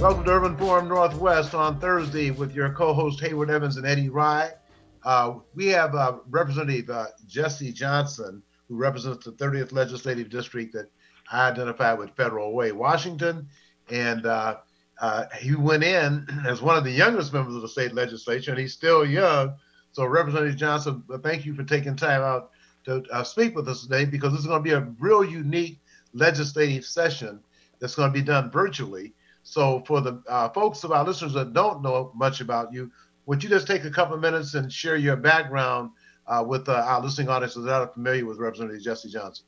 Welcome to Urban Forum Northwest on Thursday with your co-host Hayward Evans and Eddie Rye. Uh, we have uh, Representative uh, Jesse Johnson, who represents the 30th Legislative District that I identify with Federal Way, Washington, and uh, uh, he went in as one of the youngest members of the state legislature, and he's still young. So, Representative Johnson, thank you for taking time out to uh, speak with us today because this is going to be a real unique legislative session that's going to be done virtually. So, for the uh, folks of our listeners that don't know much about you, would you just take a couple of minutes and share your background uh, with uh, our listening audience that are familiar with Representative Jesse Johnson?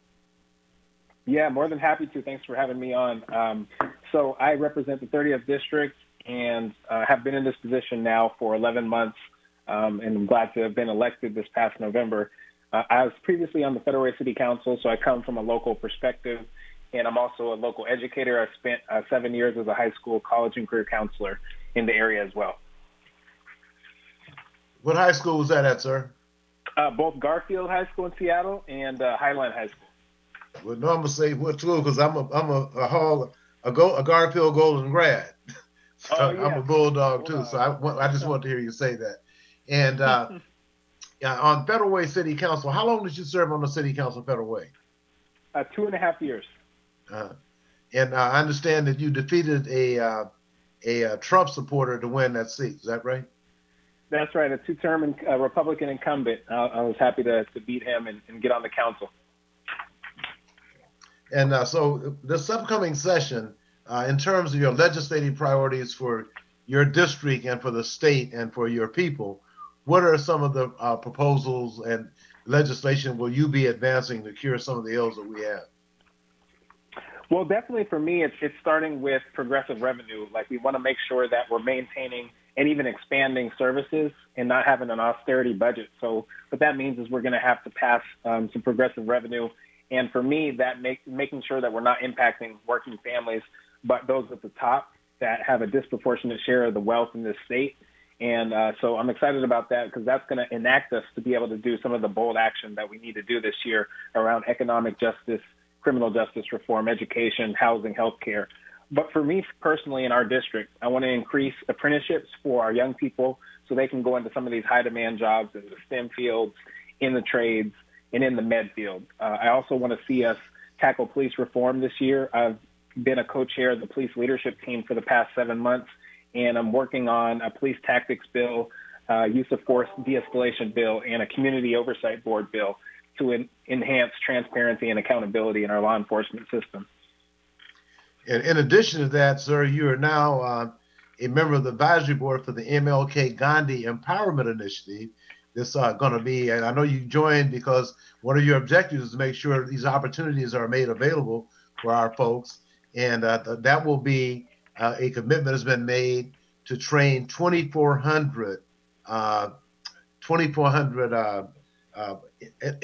Yeah, more than happy to. Thanks for having me on. Um, so, I represent the 30th District and uh, have been in this position now for 11 months, um, and I'm glad to have been elected this past November. Uh, I was previously on the Federal City Council, so I come from a local perspective, and I'm also a local educator. I spent uh, seven years as a high school, college, and career counselor in the area as well. What high school was that at, sir? Uh, both Garfield High School in Seattle and uh, Highline High School. Well, no, I'm gonna say what school because I'm a I'm a, a hall a go a Garfield Golden grad. so oh, yeah. I'm a bulldog too, so I I just want to hear you say that. And uh, yeah, on Federal Way City Council, how long did you serve on the City Council Federal Way? Uh, two and a half years. Uh, and I understand that you defeated a uh, a, uh, Trump supporter to win that seat. Is that right? That's right, a two-term uh, Republican incumbent. I, I, was happy to, to beat him and, and get on the council. And uh, so, this upcoming session, uh, in terms of your legislative priorities for your district and for the state and for your people, what are some of the uh, proposals and legislation will you be advancing to cure some of the ills that we have? Well, definitely for me, it's, it's starting with progressive revenue. Like we want to make sure that we're maintaining and even expanding services and not having an austerity budget. So what that means is we're going to have to pass um, some progressive revenue. And for me, that make, making sure that we're not impacting working families, but those at the top that have a disproportionate share of the wealth in this state. And uh, so I'm excited about that because that's going to enact us to be able to do some of the bold action that we need to do this year around economic justice, criminal justice reform, education, housing, healthcare. But for me personally, in our district, I want to increase apprenticeships for our young people so they can go into some of these high demand jobs in the STEM fields, in the trades, and in the med field. Uh, I also want to see us tackle police reform this year. I've been a co-chair of the police leadership team for the past seven months, and I'm working on a police tactics bill, uh, use of force de-escalation bill, and a community oversight board bill to en- enhance transparency and accountability in our law enforcement system. And in addition to that, sir, you are now uh, a member of the advisory board for the MLK Gandhi Empowerment Initiative. This uh, going to be, and I know you joined because one of your objectives is to make sure these opportunities are made available for our folks, and uh, th- that will be uh, a commitment has been made to train 2,400 2,400 uh,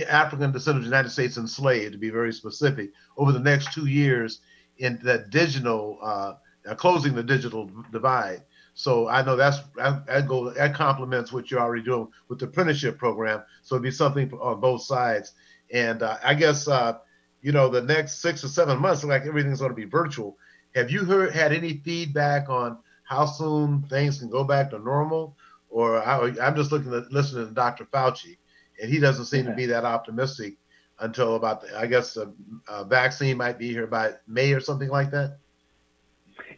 African descendants of the United States enslaved, to be very specific, over the next two years in that digital uh, uh, closing the digital divide. So I know that's that, go that complements what you're already doing with the apprenticeship program. So it'd be something on both sides. And uh, I guess uh, you know the next six or seven months, like everything's going to be virtual. Have you heard had any feedback on how soon things can go back to normal? Or I, am just looking at listening to Dr. Fauci, and he doesn't seem to be that optimistic until about the, I guess a, a vaccine might be here by May or something like that.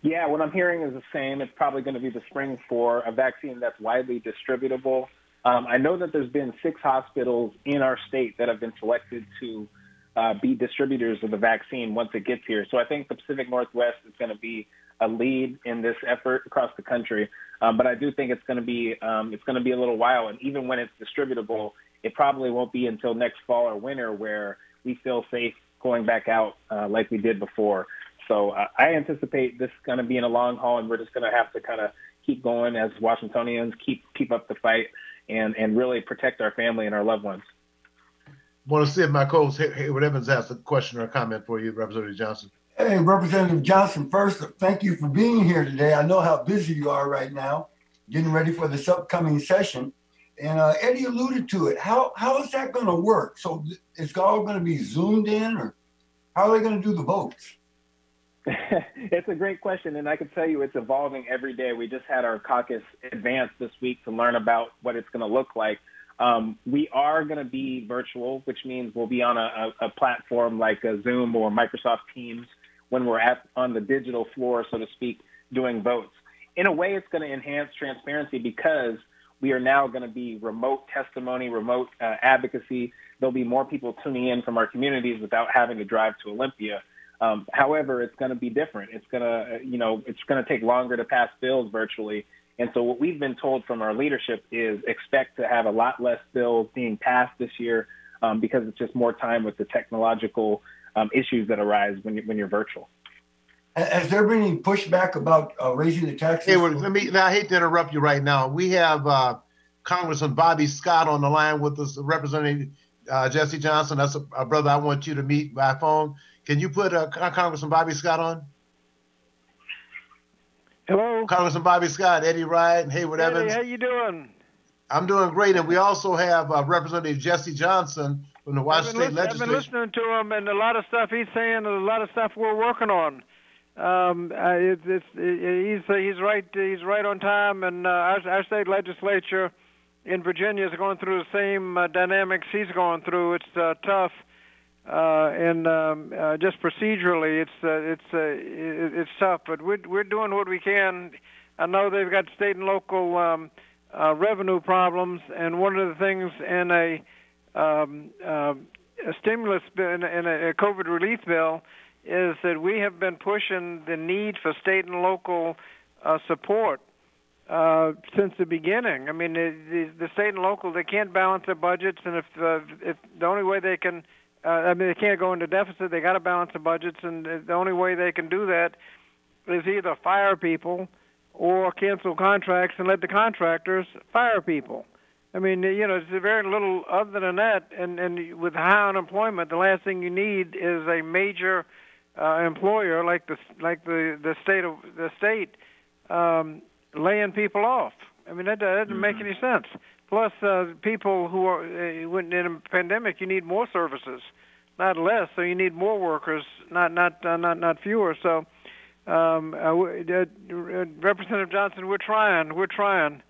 Yeah, what I'm hearing is the same. It's probably going to be the spring for a vaccine that's widely distributable. Um, I know that there's been six hospitals in our state that have been selected to uh, be distributors of the vaccine once it gets here. So I think the Pacific Northwest is going to be a lead in this effort across the country. Um, but I do think it's going to be um, it's going to be a little while, and even when it's distributable, it probably won't be until next fall or winter where we feel safe going back out uh, like we did before. So uh, I anticipate this is going to be in a long haul, and we're just going to have to kind of keep going as Washingtonians, keep keep up the fight, and and really protect our family and our loved ones. I Want to see if my co-host Hayward Evans has a question or a comment for you, Representative Johnson. Hey, Representative Johnson. First, thank you for being here today. I know how busy you are right now, getting ready for this upcoming session. And uh, Eddie alluded to it. How how is that going to work? So it's all going to be zoomed in, or how are they going to do the votes? it's a great question, and I can tell you it's evolving every day. We just had our caucus advance this week to learn about what it's going to look like. Um, we are going to be virtual, which means we'll be on a, a, a platform like a Zoom or Microsoft Teams when we're at on the digital floor, so to speak, doing votes. In a way, it's going to enhance transparency because we are now going to be remote testimony, remote uh, advocacy. There'll be more people tuning in from our communities without having to drive to Olympia. Um, however, it's going to be different. It's going to, you know, it's going to take longer to pass bills virtually. And so what we've been told from our leadership is expect to have a lot less bills being passed this year um, because it's just more time with the technological um, issues that arise when, you, when you're virtual. Has there been any pushback about uh, raising the taxes? Hey, well, let me. I hate to interrupt you right now. We have uh, Congressman Bobby Scott on the line with us, representing uh, Jesse Johnson. That's a, a, brother I want you to meet by phone. Can you put uh, Congressman Bobby Scott on? Hello, Congressman Bobby Scott, Eddie Rye, and Hayward Eddie, Evans. How you doing? I'm doing great, and we also have uh, Representative Jesse Johnson from the Washington State Legislature. I've been listening to him, and a lot of stuff he's saying, and a lot of stuff we're working on. Um, uh, it's, it's, it, he's he's right he's right on time, and uh, our, our state legislature in Virginia is going through the same uh, dynamics he's going through. It's uh, tough uh, and um, uh, just procedurally, it's uh, it's uh, it, it's tough. But we're we're doing what we can. I know they've got state and local um, uh, revenue problems, and one of the things in a, um, uh, a stimulus bill, in, in a COVID relief bill, is that we have been pushing the need for state and local uh, support uh, since the beginning. I mean, the, the, state and local they can't balance their budgets, and if uh, if the only way they can uh, I mean, they can't go into deficit. They got to balance the budgets, and the only way they can do that is either fire people or cancel contracts and let the contractors fire people. I mean, you know, it's very little other than that. And and with high unemployment, the last thing you need is a major uh, employer like the like the the state of the state um, laying people off. I mean, that, that doesn't mm-hmm. make any sense. Plus, uh, people who are uh, in a pandemic, you need more services, not less. So you need more workers, not not uh, not not fewer. So, um, uh, uh, Representative Johnson, we're trying, we're trying,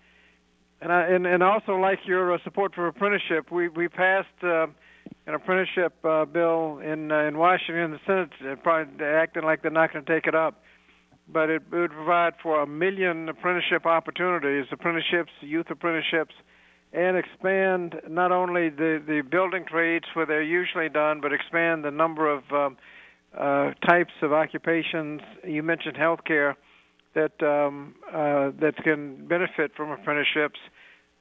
and I and, and also like your uh, support for apprenticeship. We we passed uh, an apprenticeship uh, bill in uh, in Washington. The Senate uh, probably acting like they're not going to take it up but it would provide for a million apprenticeship opportunities, apprenticeships, youth apprenticeships, and expand not only the, the building trades where they're usually done, but expand the number of um, uh, types of occupations. You mentioned healthcare that um, uh, that can benefit from apprenticeships,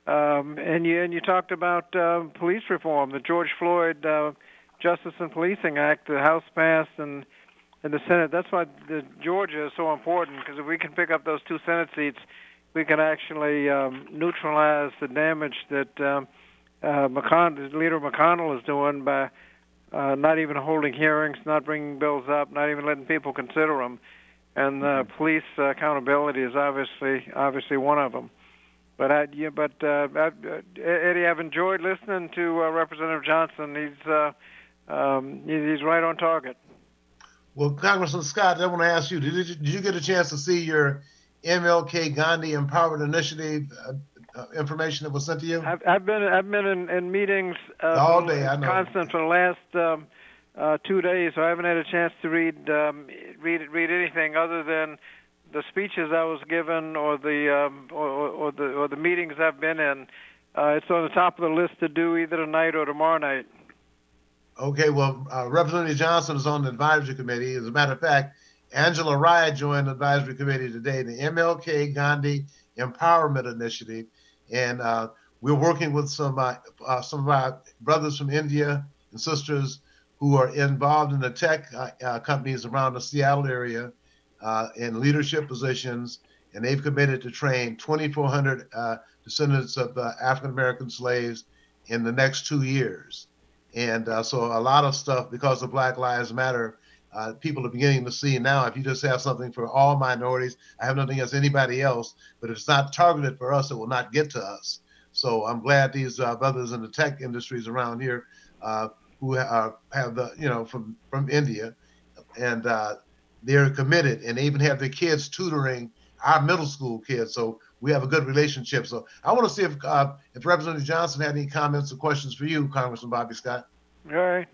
um, and you and you talked about uh, police reform, the George Floyd uh, Justice and Policing Act, the House passed and and the Senate. That's why the Georgia is so important because if we can pick up those two Senate seats we can actually um, neutralize the damage that um, uh, McConnell, Leader McConnell is doing by uh, not even holding hearings, not bringing bills up, not even letting people consider them. And uh, mm-hmm. police uh, accountability is obviously obviously one of them. But I, yeah, but uh, I, uh, Eddie, I've enjoyed listening to uh, Representative Johnson. He's uh, um, he's right on target. Well, Congressman Scott, I want to ask you: Did you, did you get a chance to see your MLK Gandhi Empowerment Initiative uh, uh, information that was sent to you? I've, I've been I've been in, in meetings uh, all day. I know. constant for the last um, uh, two days, so I haven't had a chance to read um, read read anything other than the speeches I was given or the um, or, or the or the meetings I've been in. Uh, it's on the top of the list to do either tonight or tomorrow night. Okay, well, uh, Representative Johnson is on the advisory committee. As a matter of fact, Angela Rye joined the advisory committee today, the MLK Gandhi Empowerment Initiative, and uh, we're working with some uh, uh, some of our brothers from India and sisters who are involved in the tech uh, companies around the Seattle area uh, in leadership positions, and they've committed to train 2,400 descendants of African American slaves in the next two years. And so a lot of stuff because of Black Lives Matter uh, people are beginning to see now if you just have something for all minorities, I have nothing against anybody else, but if it's not targeted for us, it will not get to us. So I'm glad these uh, brothers in the tech industries around here uh, who have the, you know, from, from India and uh, they're committed and they even have their kids tutoring our middle school kids. So we have a good relationship. So I want to see if uh, if Representative Johnson had any comments or questions for you, Congressman Bobby Scott. All right.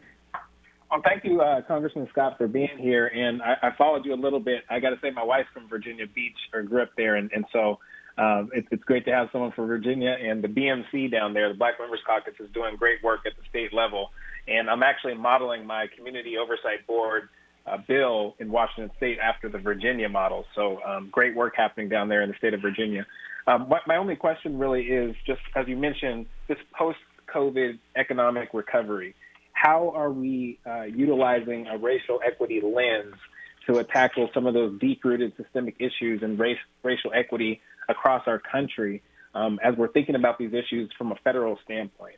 Well, thank you, uh, Congressman Scott, for being here. And I, I followed you a little bit. I got to say, my wife's from Virginia Beach or grew up there, and, and so um, it, it's great to have someone from Virginia. And the BMC down there, the Black Members Caucus, is doing great work at the state level. And I'm actually modeling my community oversight board uh, bill in Washington State after the Virginia model. So um, great work happening down there in the state of Virginia. Um, my, my only question really is just as you mentioned, this post-COVID economic recovery. How are we uh, utilizing a racial equity lens to tackle some of those deep-rooted systemic issues and race, racial equity across our country um, as we're thinking about these issues from a federal standpoint?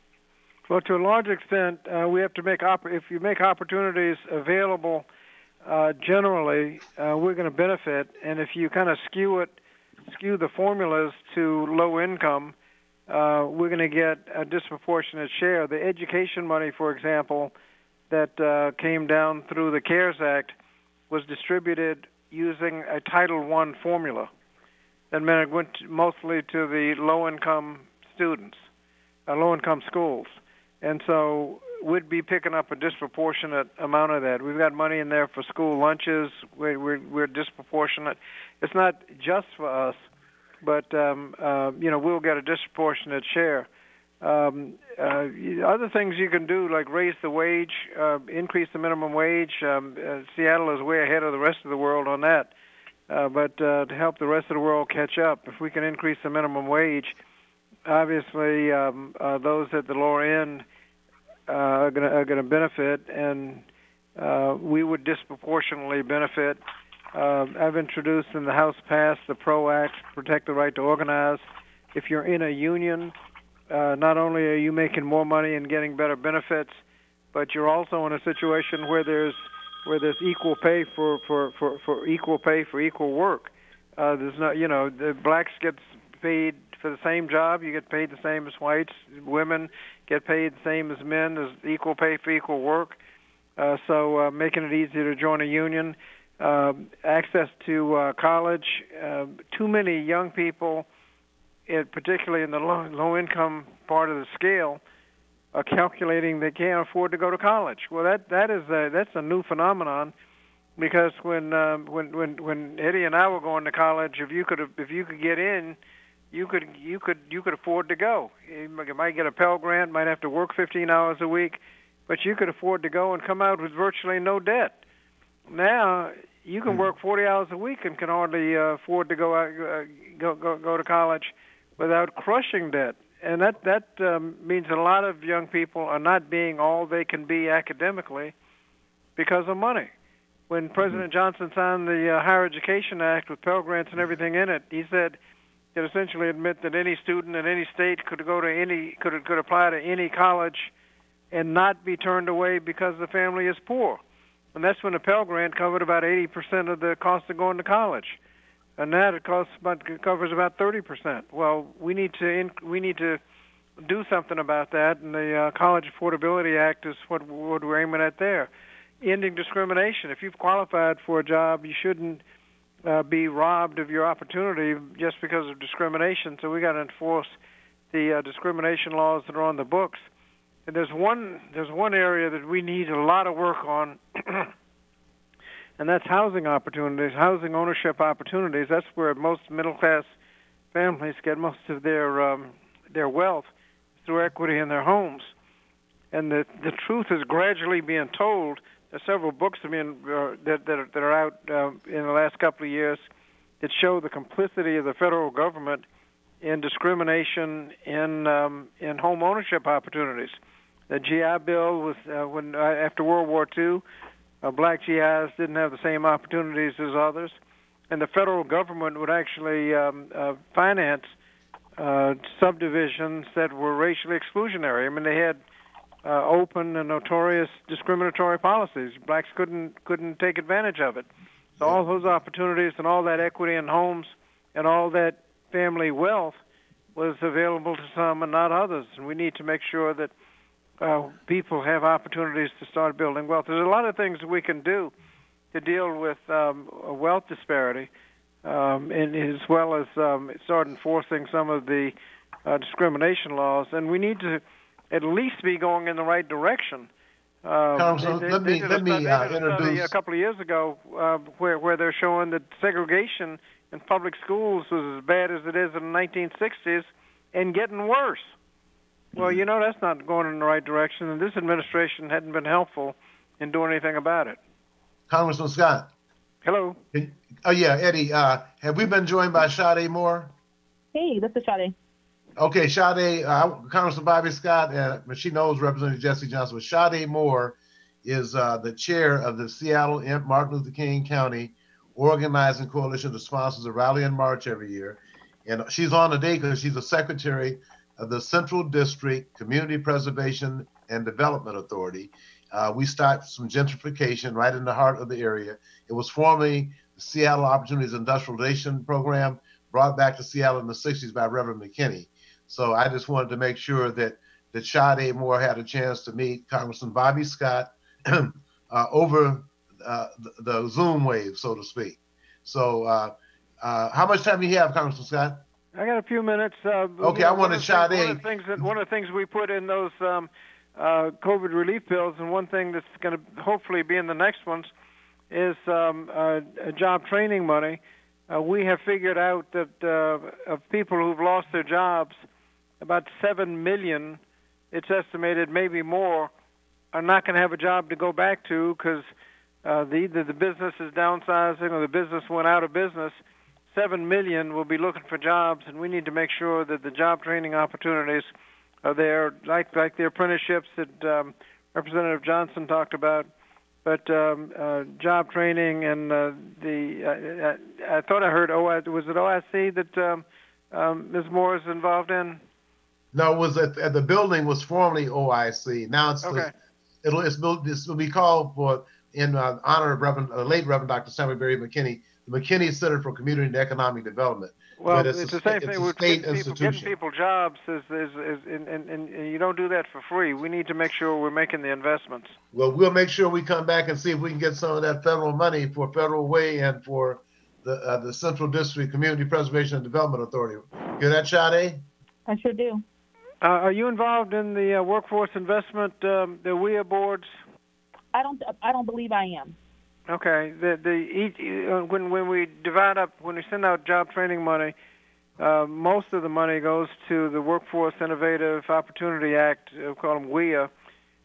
Well, to a large extent, uh, we have to make op- if you make opportunities available uh, generally, uh, we're going to benefit. And if you kind of skew it, skew the formulas to low income, uh, we're going to get a disproportionate share. The education money, for example, that uh, came down through the CARES Act was distributed using a Title I formula. That meant it went mostly to the low income students, uh, low income schools. And so we'd be picking up a disproportionate amount of that. We've got money in there for school lunches. We're we're, we're disproportionate. It's not just for us, but um, uh, you know we'll get a disproportionate share. Um, uh, other things you can do, like raise the wage, uh, increase the minimum wage. Um, uh, Seattle is way ahead of the rest of the world on that. Uh, but uh, to help the rest of the world catch up, if we can increase the minimum wage, obviously um, uh, those at the lower end uh, are going to benefit, and uh, we would disproportionately benefit. Uh, I've introduced in the House passed the PRO Act, Protect the Right to Organize. If you're in a union, uh, not only are you making more money and getting better benefits, but you're also in a situation where there's where there's equal pay for for for, for equal pay for equal work. Uh, there's not, you know, the blacks get paid for the same job, you get paid the same as whites. Women get paid the same as men. There's equal pay for equal work. Uh, so uh, making it easier to join a union. Uh, access to uh, college. Uh, too many young people, it, particularly in the low, low income part of the scale, are calculating they can't afford to go to college. Well, that that is a, that's a new phenomenon because when um, when when when Eddie and I were going to college, if you could if you could get in, you could you could you could afford to go. You might get a Pell Grant, might have to work 15 hours a week, but you could afford to go and come out with virtually no debt. Now you can hmm. work 40 hours a week and can hardly uh, afford to go out uh, go, go go to college without crushing debt. And that that um, means a lot of young people are not being all they can be academically because of money. When mm-hmm. President Johnson signed the uh, Higher Education Act with Pell Grants and everything in it, he said it essentially admit that any student in any state could go to any could could apply to any college and not be turned away because the family is poor. And that's when the Pell Grant covered about 80% of the cost of going to college. And now it costs about covers about 30%. Well, we need to in, we need to do something about that, and the uh, College Affordability Act is what, what we're aiming at there. Ending discrimination. If you've qualified for a job, you shouldn't uh, be robbed of your opportunity just because of discrimination. So we got to enforce the uh, discrimination laws that are on the books. And there's one there's one area that we need a lot of work on, and that's housing opportunities, housing ownership opportunities. That's where most middle class families get most of their um, their wealth through equity in their homes. And the the truth is gradually being told several books I mean uh, that that are, that are out uh, in the last couple of years that show the complicity of the federal government in discrimination in um, in home ownership opportunities. The GI Bill was uh, when uh, after World War II, uh, black GIs didn't have the same opportunities as others, and the federal government would actually um, uh, finance uh, subdivisions that were racially exclusionary. I mean, they had uh, open and notorious discriminatory policies. Blacks couldn't couldn't take advantage of it. So all those opportunities and all that equity in homes and all that family wealth was available to some and not others. And we need to make sure that uh, people have opportunities to start building wealth. There's a lot of things we can do. to deal with um, wealth disparity, um, and as well as um, start enforcing some of the uh, discrimination laws. And we need to at least be going in the right direction. Um, Council, they, let me let me uh, introduce a couple of years ago uh, where where they're showing that segregation in public schools was as bad as it is in the 1960s and getting worse. Well, you know that's not going in the right direction, and this administration hadn't been helpful in doing anything about it. Congressman Scott. Hello. Oh yeah, Eddie. Uh, have we been joined by Shaude' Moore? Hey, this is Shaude'. Okay, Shaude', uh, Bobby Scott, and she knows Representative Jesse Johnson. But Shaude' Moore is uh, the chair of the Seattle Martin Luther King County Organizing Coalition that sponsors a rally and march every year. And she's on today because she's the secretary of the Central District Community Preservation and Development Authority. Uh, we start some gentrification right in the heart of the area. It was formerly the Seattle Opportunities Industrialization Program, brought back to Seattle in the 60s by Reverend McKinney. So I just wanted to make sure that that Shaude' Moore had a chance to meet Congressman Bobby Scott uh, over uh, the, the, Zoom wave, so to speak. So, uh, uh, how much time do you have, Congressman Scott? I got a few minutes. Uh, okay, I want to Shaude'. One of the things that one of the things we put in those um, uh, COVID relief bills, and one thing that's going to hopefully be in the next ones, is um, job training money. we have figured out that of people who've lost their jobs, about seven million, it's estimated maybe more, are not going to have a job to go back to because uh, the, either the business is downsizing or the business went out of business. Seven million will be looking for jobs, and we need to make sure that the job training opportunities are there, like like the apprenticeships that um, Representative Johnson talked about. But um, uh, job training and uh, the uh, I, I thought I heard OIC was it OIC that um, um, Ms. Moore is involved in? No, it was at, at the building was formerly OIC. Now it's okay. The, it'll it's, built. this will be called for in uh, honor of Reverend, uh, late Reverend Dr. Samuel Berry McKinney, the McKinney Center for Community and Economic Development. Well, it's, it's, the same thing with getting people, getting people jobs. Is, is, is, and, and, and you don't do that for free. We need to make sure we're making the investments. Well, we'll make sure we come back and see if we can get some of that federal money for Federal Way and for the uh, the Central District Community Preservation and Development Authority. Hear that, Shaude'? I sure do. Uh, are you involved in the uh, workforce investment, um, the WIA boards? I don't. I don't believe I am. Okay. The the each, uh, when when we divide up when we send out job training money, uh, most of the money goes to the Workforce Innovative Opportunity Act. We call them WIA. Uh,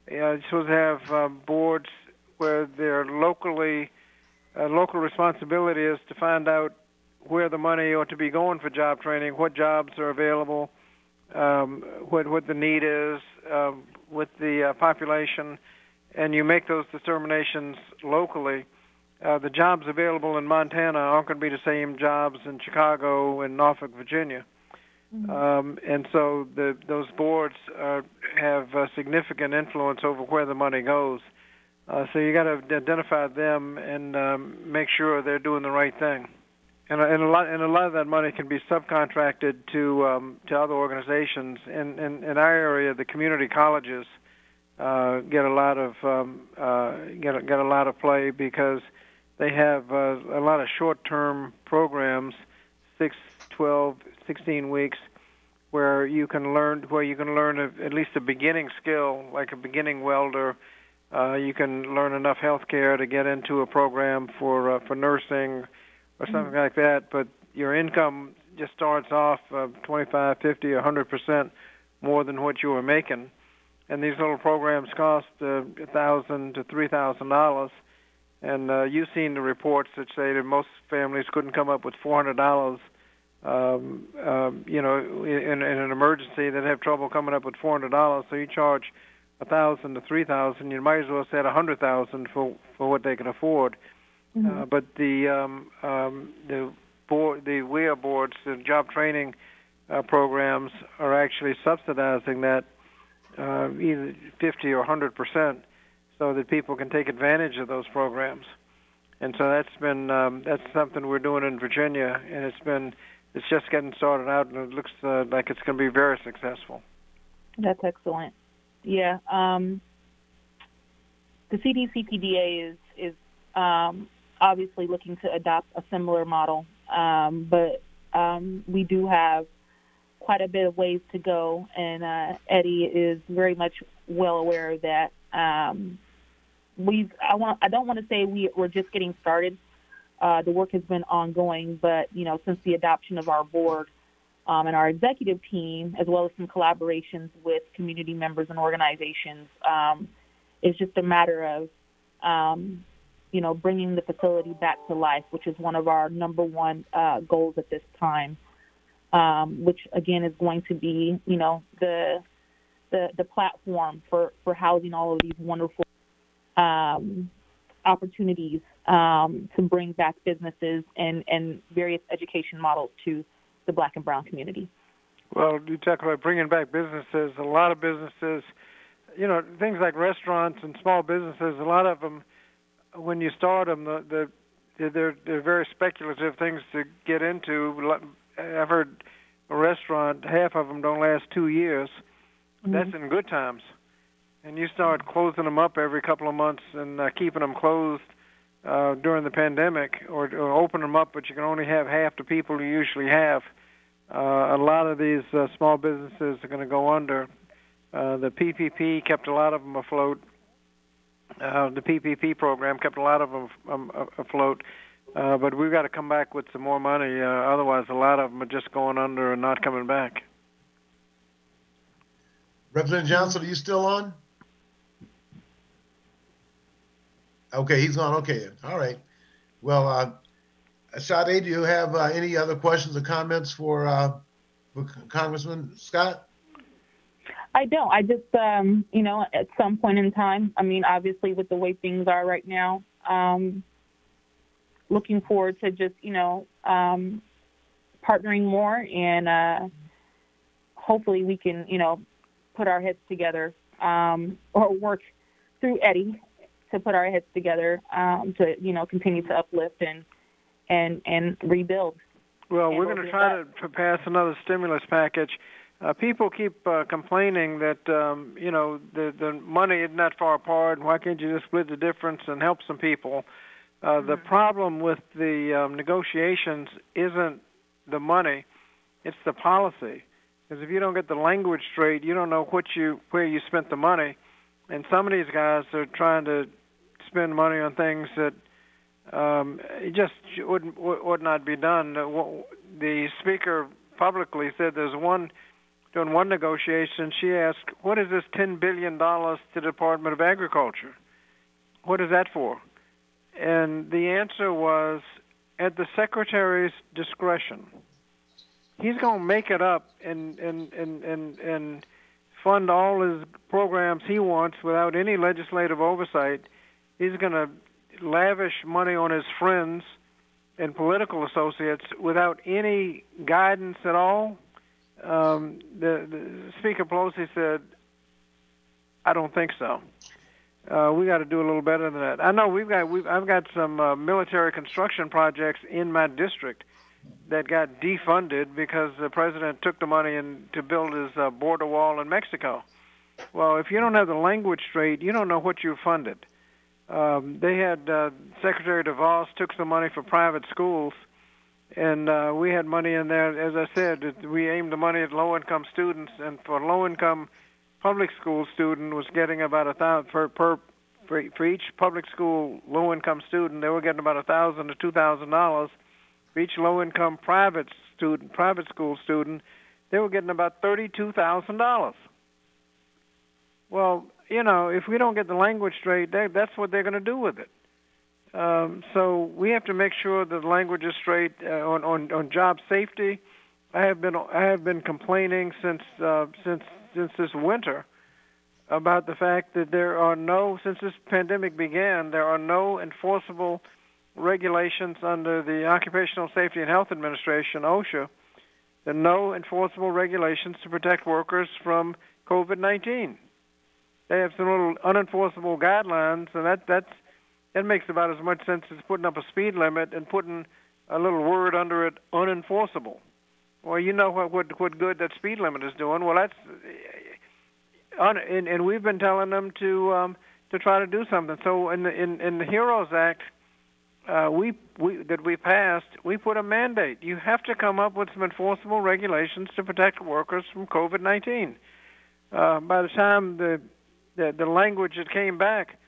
it's supposed to have uh, boards where they're locally uh, local responsibility is to find out where the money ought to be going for job training, what jobs are available, um, what what the need is um, with the uh, population and you make those determinations locally, uh, the jobs available in Montana aren't going to be the same jobs in Chicago and Norfolk, Virginia. Mm-hmm. Um, and so the, those boards uh, have a significant influence over where the money goes. Uh, so you got to identify them and um, make sure they're doing the right thing. And, and a lot and a lot of that money can be subcontracted to um, to other organizations. In, in in our area, the community colleges uh, get a lot of um, uh, get a, get a lot of play because they have uh, a lot of short-term programs, six, twelve, sixteen weeks, where you can learn where you can learn a, at least a beginning skill, like a beginning welder. Uh, you can learn enough health care to get into a program for uh, for nursing or something mm-hmm. like that. But your income just starts off uh, 25, 50, 100 percent more than what you were making and these little programs cost uh, a thousand to three thousand dollars. And uh, you've seen the reports that say that most families couldn't come up with four hundred dollars. Um, um, you know, in, in an emergency, they'd have trouble coming up with four hundred dollars. So you charge a thousand to three thousand. You might as well set a hundred thousand for for what they can afford. Mm-hmm. Uh, but the um, um, the board, the WIA boards, the job training uh, programs are actually subsidizing that uh, either 50 or 100 percent, so that people can take advantage of those programs. And so that's been um, that's something we're doing in Virginia, and it's been it's just getting started out, and it looks uh, like it's going to be very successful. That's excellent. Yeah, um, the CDCPDA is is um, obviously looking to adopt a similar model, um, but um, we do have quite a bit of ways to go, and uh, Eddie is very much well aware of that. Um, we've I want I don't want to say we we're just getting started. Uh, the work has been ongoing, but you know since the adoption of our board um, and our executive team, as well as some collaborations with community members and organizations, um, it's just a matter of um, you know bringing the facility back to life, which is one of our number one uh, goals at this time. Um, which again is going to be you know the the, the platform for, for housing all of these wonderful um, opportunities um, to bring back businesses and, and various education models to the black and brown community. Well, you talk about bringing back businesses. A lot of businesses, you know, things like restaurants and small businesses. A lot of them, when you start them, the, the they're they're very speculative things to get into. I've heard a restaurant, half of them don't last two years. Mm-hmm. That's in good times and you start closing them up every couple of months and uh, keeping them closed uh, during the pandemic, or, or open them up, but you can only have half the people you usually have. Uh, a lot of these uh, small businesses are going to go under. Uh, the PPP kept a lot of them afloat. Uh, the PPP program kept a lot of them um, afloat. Uh, but we've got to come back with some more money. Uh, otherwise, a lot of them are just going under and not coming back. Representative Johnson, are you still on? Okay, he's gone. Okay, all right. Well, uh, Shaude', do you have uh, any other questions or comments for, uh, for Congressman Scott? I don't. I just, um, you know, at some point in time, I mean, obviously with the way things are right now, um, looking forward to just, you know, um, partnering more and uh, hopefully we can, you know, put our heads together um, or work through Eddie to put our heads together um, to you know continue to uplift and and and rebuild. Well, and we're going to try to, to pass another stimulus package. Uh, people keep uh, complaining that um, you know the the money isn't that far apart. Why can't you just split the difference and help some people? Uh, mm-hmm. The problem with the um, negotiations isn't the money; it's the policy. Because if you don't get the language straight, you don't know what you where you spent the money. And some of these guys are trying to spend money on things that um, it just wouldn't would not be done. The speaker publicly said there's one during one negotiation. She asked, "What is this ten billion dollars to the Department of Agriculture? What is that for?" And the answer was, "At the secretary's discretion." He's going to make it up and and and and and fund all his programs he wants without any legislative oversight he's going to lavish money on his friends and political associates without any guidance at all. Um, the, the Speaker Pelosi said, "I don't think so. Uh, we got to do a little better than that." I know we've got we've, I've got some uh, military construction projects in my district that got defunded because the president took the money in to build his uh, border wall in Mexico. Well, if you don't have the language straight, you don't know what you funded um, they had uh, Secretary DeVos took some money for private schools, and uh, we had money in there. As I said, we aimed the money at low-income students, and for low-income public school student was getting about a thousand per per for, for each public school low-income student. They were getting about a thousand to two thousand dollars. For each low-income private student, private school student, they were getting about thirty-two thousand dollars. Well, you know, if we don't get the language straight, they, that's what they're going to do with it. Um, so we have to make sure the language is straight uh, on, on on job safety. I have been I have been complaining since uh, since since this winter about the fact that there are no since this pandemic began there are no enforceable regulations under the Occupational Safety and Health Administration OSHA. There are no enforceable regulations to protect workers from COVID-19 they have some little unenforceable guidelines, and that that's that makes about as much sense as putting up a speed limit and putting a little word under it, unenforceable. Well, you know what what what good that speed limit is doing. Well, that's un, and, and we've been telling them to um, to try to do something. So in the in, in the Heroes Act, uh, we, we that we passed, we put a mandate. You have to come up with some enforceable regulations to protect workers from COVID-19. Uh, by the time the, the the language that came back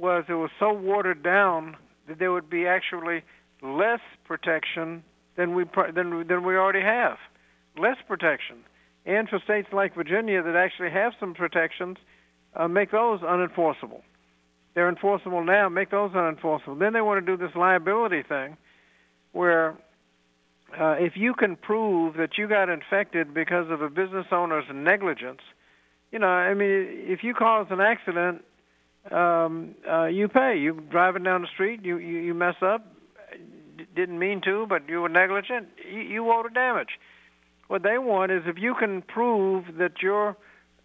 was it was so watered down that there would be actually less protection than we than than we already have, less protection. And for states like Virginia that actually have some protections, uh, make those unenforceable they're enforceable now, make those unenforceable. Then they want to do this liability thing where uh, if you can prove that you got infected because of a business owner's negligence, you know, I mean, if you cause an accident, um, uh, you pay. You driving down the street, you, you you mess up, didn't mean to, but you were negligent. You, you owe the damage. What they want is if you can prove that you're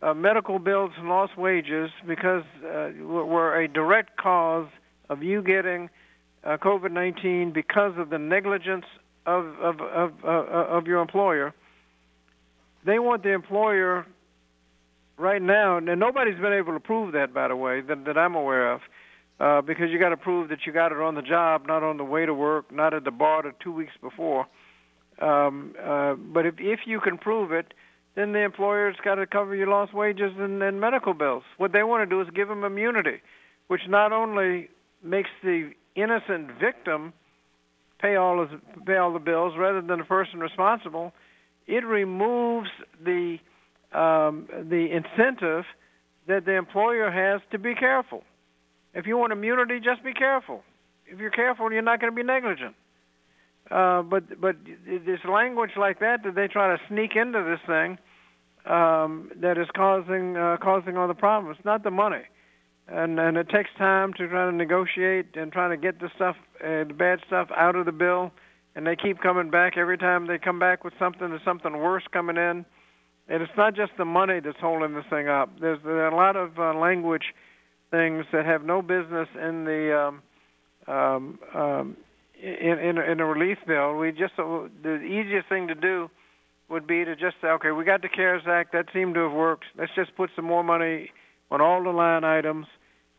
uh, medical bills and lost wages because uh, were a direct cause of you getting uh, COVID-19 because of the negligence of of of, uh, of your employer. They want the employer right now, and nobody's been able to prove that, by the way, that, that I'm aware of, uh, because you got to prove that you got it on the job, not on the way to work, not at the bar the two weeks before. Um, uh, but if if you can prove it, then the employer's got to cover your lost wages and, and medical bills. What they want to do is give them immunity, which not only makes the innocent victim pay all his, pay all the bills rather than the person responsible, it removes the um, the incentive that the employer has to be careful. If you want immunity, just be careful. If you're careful, you're not going to be negligent. Uh, but but this language like that that they try to sneak into this thing um, that is causing uh, causing all the problems. Not the money, and and it takes time to try to negotiate and try to get the stuff, uh, the bad stuff, out of the bill. And they keep coming back every time they come back with something. There's something worse coming in, and it's not just the money that's holding this thing up. There's, there are a lot of uh, language things that have no business in the um, um, um, in, in, in a relief bill. We just uh, the easiest thing to do would be to just say, okay, we got the CARES Act. That seemed to have worked. Let's just put some more money on all the line items.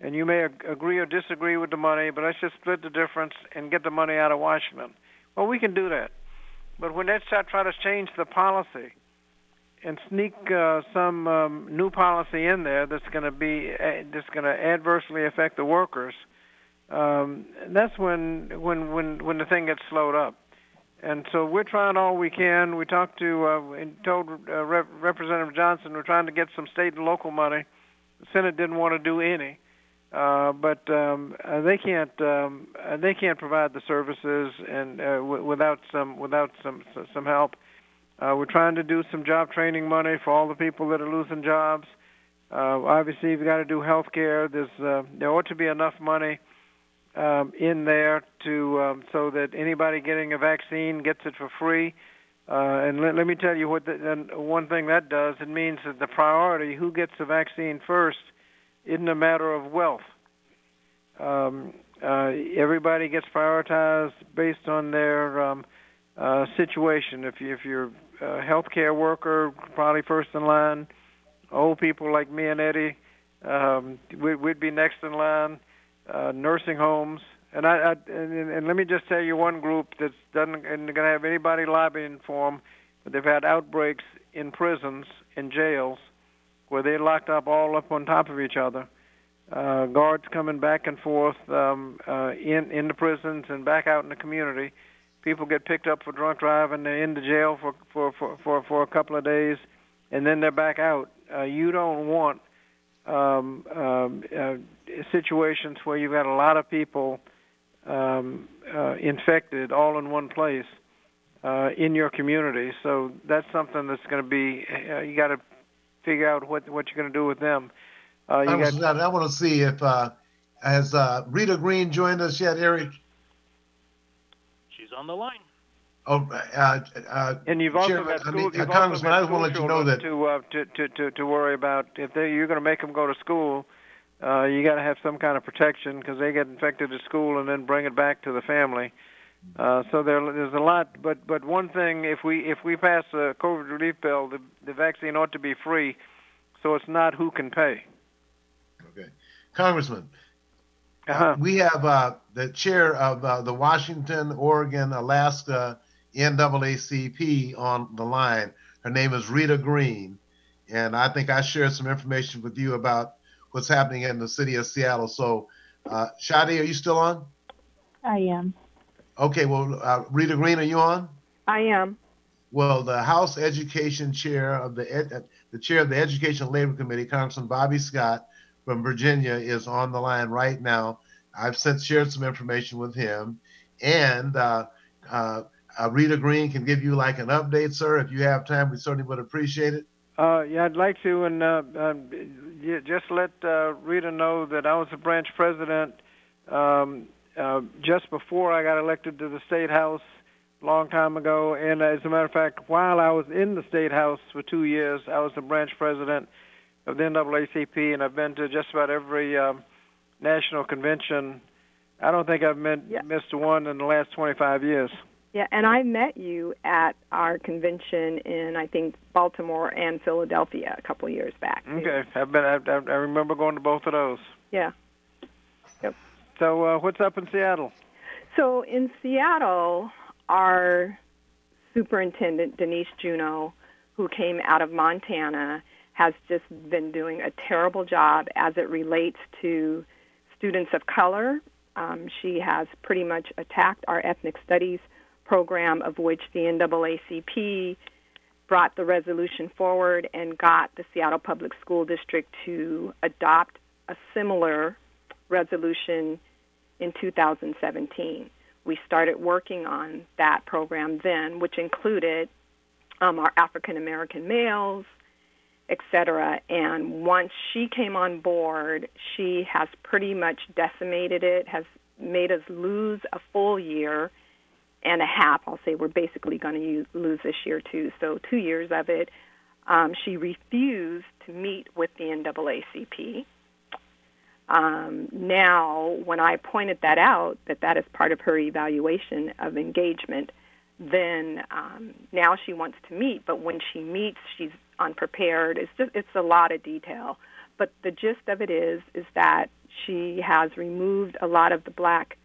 And you may ag- agree or disagree with the money, but let's just split the difference and get the money out of Washington. Well, we can do that. But when they start trying to change the policy and sneak uh, some um, new policy in there that's going to be uh, that's going to adversely affect the workers, um, that's when when when when the thing gets slowed up and so we're trying all we can. We talked to uh, and told uh, Rep- Representative Johnson we're trying to get some state and local money. The Senate didn't want to do any, uh, but um, uh, they can't um, uh, they can't provide the services and uh, w- without some without some some help. Uh, we're trying to do some job training money for all the people that are losing jobs. Uh, obviously, you've got to do health care. Uh, there ought to be enough money um, in there to um, so that anybody getting a vaccine gets it for free. Uh, and let, let me tell you what the, one thing that does. It means that the priority, who gets the vaccine first, isn't a matter of wealth. Um, uh, everybody gets prioritized based on their um, uh, situation. If, you, if you're a healthcare worker, probably first in line. Old people like me and Eddie, um, we, we'd be next in line uh, nursing homes. And I, I and, and let me just tell you one group that's doesn't going to have anybody lobbying for them, but they've had outbreaks in prisons, in jails, where they're locked up all up on top of each other. Uh, guards coming back and forth um, uh, in in the prisons and back out in the community. People get picked up for drunk driving. They're in the jail for for for for, for a couple of days, and then they're back out. Uh, you don't want um, um, uh, situations where you've got a lot of people um, uh, infected all in one place uh, in your community. So that's something that's going to be uh, you got to figure out what what you're going to do with them. Uh, I, was, got, I want to see if uh, has uh, Rita Green joined us yet, Eric? She's on the line. Oh, uh, uh, and you've also Chairman, got school, I mean, you've Congressman, I also just want to let you know that to, uh, to, to to to worry about if they you're going to make them go to school. Uh, you got to have some kind of protection because they get infected at school and then bring it back to the family. Uh, so there, there's a lot, but but one thing, if we if we pass a COVID relief bill, the the vaccine ought to be free, so it's not who can pay. Okay, Congressman. Uh-huh. We have uh, the chair of uh, the Washington, Oregon, Alaska NAACP on the line. Her name is Rita Green. And I think I shared some information with you about what's happening in the city of Seattle. So, uh, Shaude', are you still on? I am. Okay, well, uh, Rita Green, are you on? I am. Well, the House Education Chair of the ed, uh, the Chair of the Education Labor Committee, Congressman Bobby Scott from Virginia, is on the line right now. I've since shared some information with him, and uh, uh, uh, Rita Green can give you like an update, sir. If you have time, we certainly would appreciate it. Uh, yeah, I'd like to, and uh, uh, yeah, just let uh, Rita know that I was the branch president um, uh, just before I got elected to the state house a long time ago. And as a matter of fact, while I was in the state house for two years, I was the branch president of the NAACP, and I've been to just about every um, national convention. I don't think I've met, Yeah. missed one in the last 25 years. Yeah, and I met you at our convention in I think Baltimore and Philadelphia a couple of years back. too. Okay, I've been. I, I remember going to both of those. Yeah. Yep. So, uh, what's up in Seattle? So in Seattle, our superintendent Denise Juneau, who came out of Montana, has just been doing a terrible job as it relates to students of color. Um, she has pretty much attacked our ethnic studies program, of which the NAACP brought the resolution forward and got the Seattle Public School District to adopt a similar resolution in 2017. We started working on that program then, which included um, our African American males, et cetera. And once she came on board, she has pretty much decimated it, has made us lose a full year and a half. I'll say we're basically going to lose this year too. So two years of it. Um, she refused to meet with the NAACP. Um, now, when I pointed that out, that that is part of her evaluation of engagement, then um, now she wants to meet. But when she meets, she's unprepared. It's just it's a lot of detail. But the gist of it is is that she has removed a lot of the black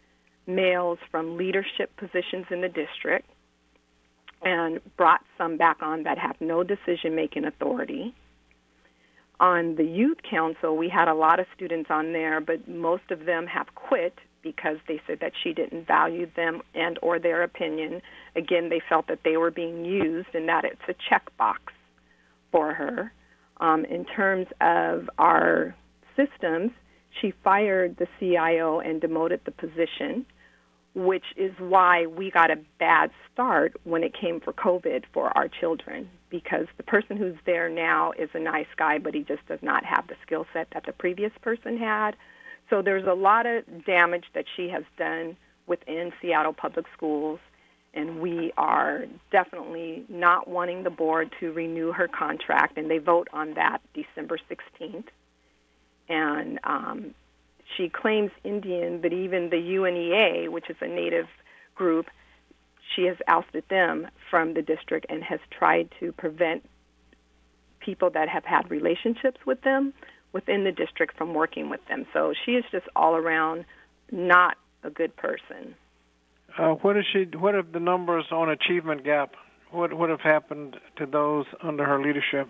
males from leadership positions in the district and brought some back on that have no decision making authority on the youth council we had a lot of students on there but most of them have quit because they said that she didn't value them and or their opinion again they felt that they were being used and that it's a checkbox for her um, in terms of our systems she fired the cio and demoted the position which is why we got a bad start when it came for covid for our children because the person who's there now is a nice guy, but he just does not have the skill set that the previous person had. So there's a lot of damage that she has done within Seattle Public Schools, and we are definitely not wanting the board to renew her contract, and they vote on that December 16th. And um, she claims Indian, but even the UNEA, which is a native group, she has ousted them from the district and has tried to prevent people that have had relationships with them within the district from working with them. So she is just all around not a good person. Uh, what is she? What are the numbers on achievement gap? What what have happened to those under her leadership?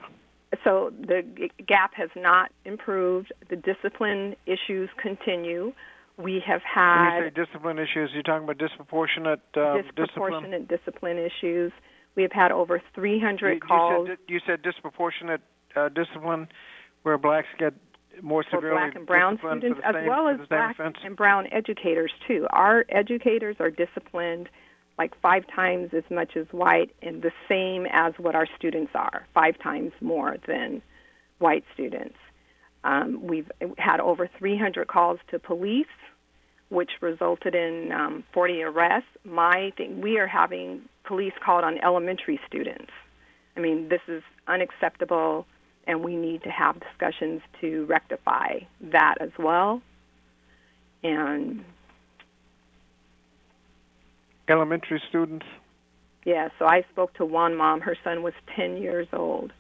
So the gap has not improved. The discipline issues continue. We have had. When you say discipline issues, you're talking about disproportionate uh, discipline. disproportionate discipline issues. We have had over 300 You, you calls said you said disproportionate uh, discipline, where blacks get more for black and brown students as same, well as black offense. and brown educators too. Our educators are disciplined like five times as much as white and the same as what our students are, five times more than white students. Um, we've had over 300 calls to police, which resulted in um, 40 arrests. My thing, we are having police called on elementary students. I mean, this is unacceptable, and we need to have discussions to rectify that as well. And Elementary students. yeah, so I spoke to one mom. Her son was 10 years old,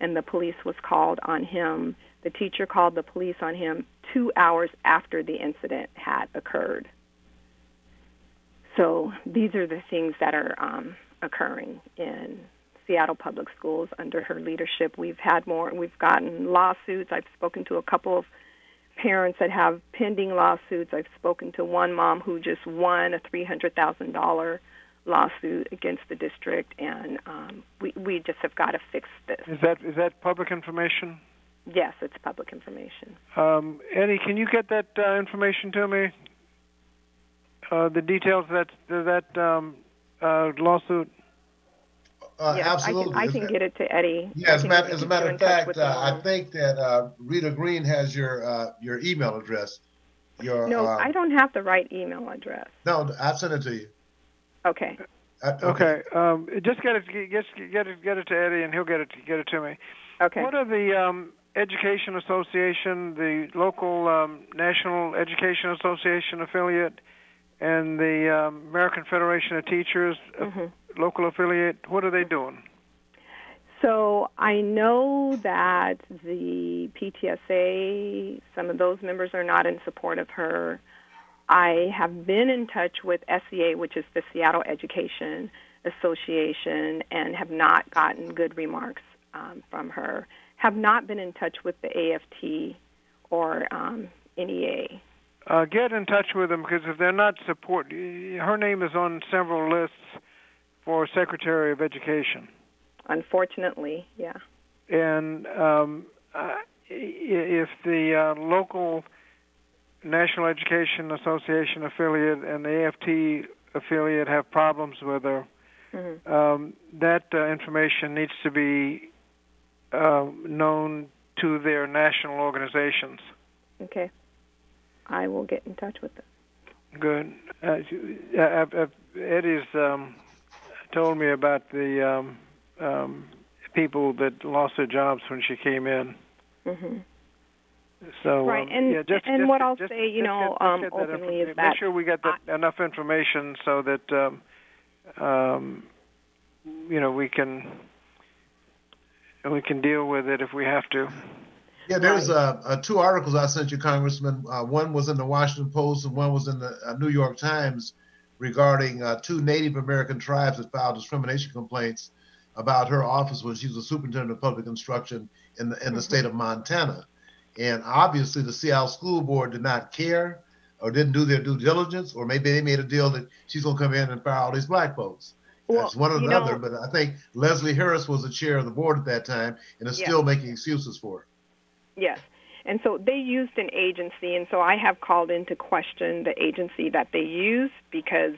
and the police was called on him. The teacher called the police on him two hours after the incident had occurred. So these are the things that are um, occurring in Seattle Public Schools under her leadership. We've had more, we've gotten lawsuits. I've spoken to a couple of parents that have pending lawsuits. I've spoken to one mom who just won a $300,000 lawsuit against the district, and um, we, we just have got to fix this. Is that is that public information? Yes, it's public information. Um, Eddie, can you get that uh, information to me? Uh, the details of that that um, uh, lawsuit. Uh, yes, absolutely. I can, I can get it to Eddie. Yeah, as, I matter, as a matter of fact, uh, I think that uh, Rita Green has your uh, your email address. Your No, uh, I don't have the right email address. no, I sent it to you. Okay. I- Okay, um, just get it, get, get it, get it to Eddie, and he'll get it, get it to me. Okay. What are the um, Education Association, the local um, National Education Association affiliate, and the um, American Federation of Teachers uh, Mhm. local affiliate? What are they doing? So I know that the PTSA, some of those members are not in support of her. I have been in touch with SEA, which is the Seattle Education Association, and have not gotten good remarks um, from her. Have not been in touch with the AFT or um, NEA. Uh, get in touch with them because if they're not support, her name is on several lists for Secretary of Education. Unfortunately, yeah. and um, uh, if the uh, local National Education Association affiliate and the AFT affiliate have problems with her, Mhm. um, that uh, information needs to be uh, known to their national organizations. Okay. I will get in touch with them. Good. Uh, Eddie's um, told me about the um, um, people that lost their jobs when she came in. Mm-hmm. So Right, um, and- yeah, just, and just, what I'll just, say, you know, get, um, get that openly is make sure we get that, enough information so that um, um, you know we can we can deal with it if we have to. Yeah, there's uh, uh, two articles I sent you, Congressman. Uh, one was in the Washington Post and one was in the uh, New York Times regarding uh, two Native American tribes that filed discrimination complaints about her office when she was a superintendent of public instruction in the in the state of Montana. And obviously, the Seattle School Board did not care or didn't do their due diligence, or maybe they made a deal that she's going to come in and fire all these black folks. Well, That's one or you the other, know- but I think Leslie Harris was the chair of the board at that time and is Yeah. still making excuses for her. Yes. And so they used an agency, and so I have called into question the agency that they used because,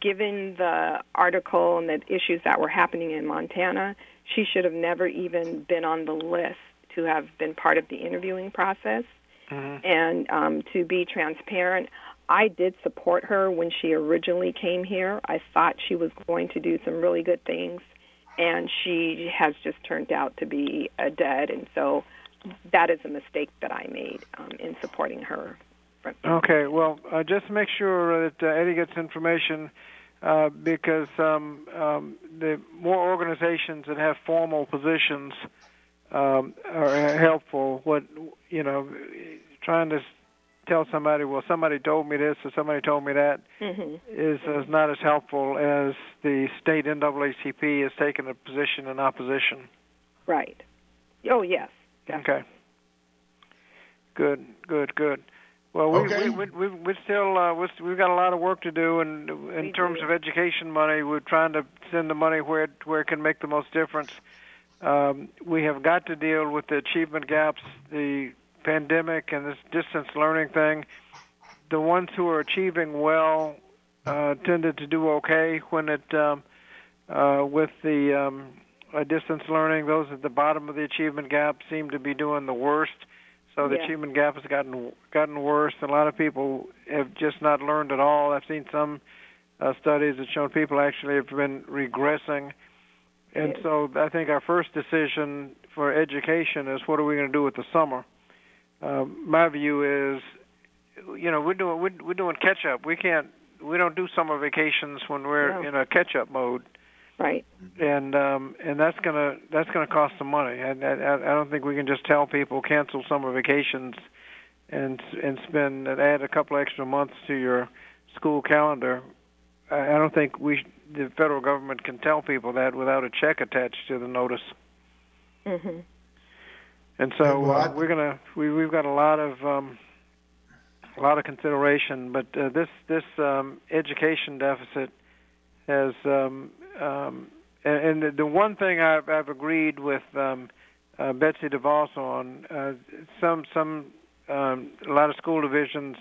given the article and the issues that were happening in Montana, she should have never even been on the list to have been part of the interviewing process. And um, to be transparent, I did support her when she originally came here. I thought she was going to do some really good things, and she has just turned out to be a dead. And so that is a mistake that I made um, in supporting her. Okay, well, uh, just make sure that uh, Eddie gets information uh, because um, um, the more organizations that have formal positions um, are helpful. What you know, trying to tell somebody, well, somebody told me this or somebody told me that, Mhm. is is not as helpful as the state NAACP has taken a position in opposition. Right. Oh yes. Okay. Good, good, good. Well, we Okay. we we we we still uh, we we've got a lot of work to do, and in We terms do. of education money, we're trying to send the money where it, where it can make the most difference. Um, we have got to deal with the achievement gaps, the pandemic, and this distance learning thing. The ones who are achieving well uh, tended to do okay when it um, uh, with the um, uh, distance learning. Those at the bottom of the achievement gap seem to be doing the worst. So the Yeah. achievement gap has gotten gotten worse. A lot of people have just not learned at all. I've seen some uh, studies that show people actually have been regressing. And Yes. so I think our first decision for education is what are we going to do with the summer. Um, my view is, you know, we're doing we're, we're doing catch up. We can't we don't do summer vacations when we're No. in a catch up mode. Right. And um, and that's gonna that's gonna cost some money. And I, I, I don't think we can just tell people cancel summer vacations and and spend and add a couple extra months to your school calendar. I, I don't think we the federal government can tell people that without a check attached to the notice. Mm-hmm. And so uh, we're gonna we we've got a lot of um, a lot of consideration, but uh, this this um, education deficit has um, um, and, and the, one thing I've, I've agreed with um, uh, Betsy DeVos on uh, some some um, a lot of school divisions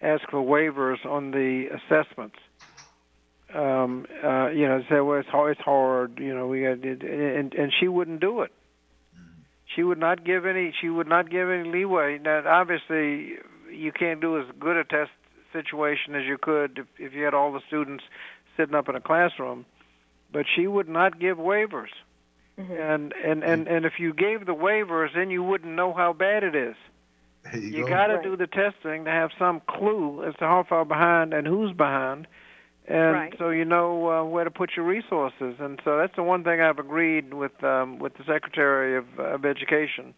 ask for waivers on the assessments. Um, uh, you know, say well it's hard, it's hard. You know, we got and and she wouldn't do it she would not give any she would not give any leeway now obviously you can't do as good a test situation as you could if, if you had all the students sitting up in a classroom but she would not give waivers Mhm. and and and and if you gave the waivers then you wouldn't know how bad it is There you, you go. got to Right. do the testing to have some clue as to how far behind and who's behind and Right. so you know uh, where to put your resources and so that's the one thing I've agreed with um, with the Secretary of, of Education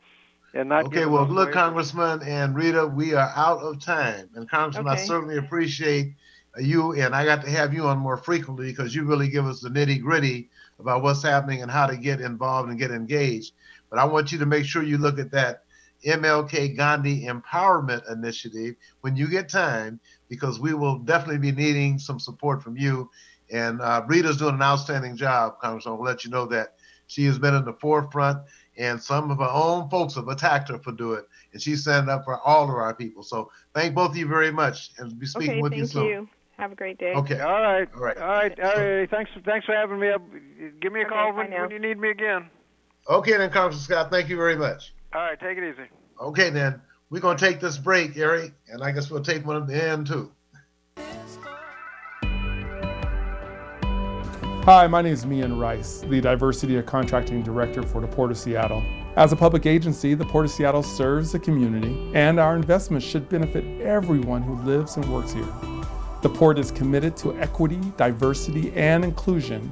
and not Okay, well, those look, waivers. Congressman and Rita, we are out of time. And Congressman, I certainly appreciate you, and I got to have you on more frequently because you really give us the nitty gritty about what's happening and how to get involved and get engaged. But I want you to make sure you look at that MLK Gandhi Empowerment Initiative when you get time, because we will definitely be needing some support from you. And uh, Rita's doing an outstanding job, Congressman. I'll let you know that she has been in the forefront and some of her own folks have attacked her for doing it, and she's standing up for all of our people. So thank both of you very much, and be speaking Okay, with you soon. you. Have a great day. Okay, all right all right, all right all right thanks thanks for having me up give me a Okay, call when, when you need me again okay then, Congressman Scott. Thank you very much. all right take it easy Okay then, we're gonna take this break, Eric, and I guess we'll take one at the end too. Hi, my name is Mian Rice, the Diversity of Contracting Director for the Port of Seattle. As a public agency, the Port of Seattle serves the community, and our investments should benefit everyone who lives and works here. The Port is committed to equity, diversity, and inclusion,